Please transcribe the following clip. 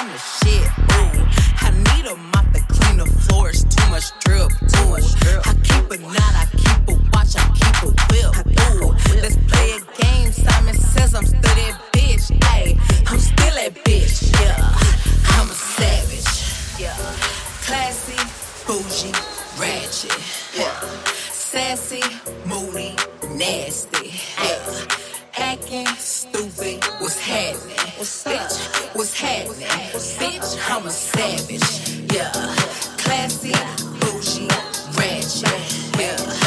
I'm the shit. Ooh, I need a mop to clean the floors. Too much drip. Ooh, I keep a knot. I keep a watch. I keep a whip. Ooh, let's play a game. Simon says I'm still that bitch. Hey, I'm still that bitch. Yeah, I'm a savage. Yeah, classy, bougie, ratchet. Yeah, sassy, moody, nasty. Yeah, acting stupid. What's happening? What's up? What's happening? Bitch, I'm a savage. Yeah. Classy, bougie, ratchet. Yeah.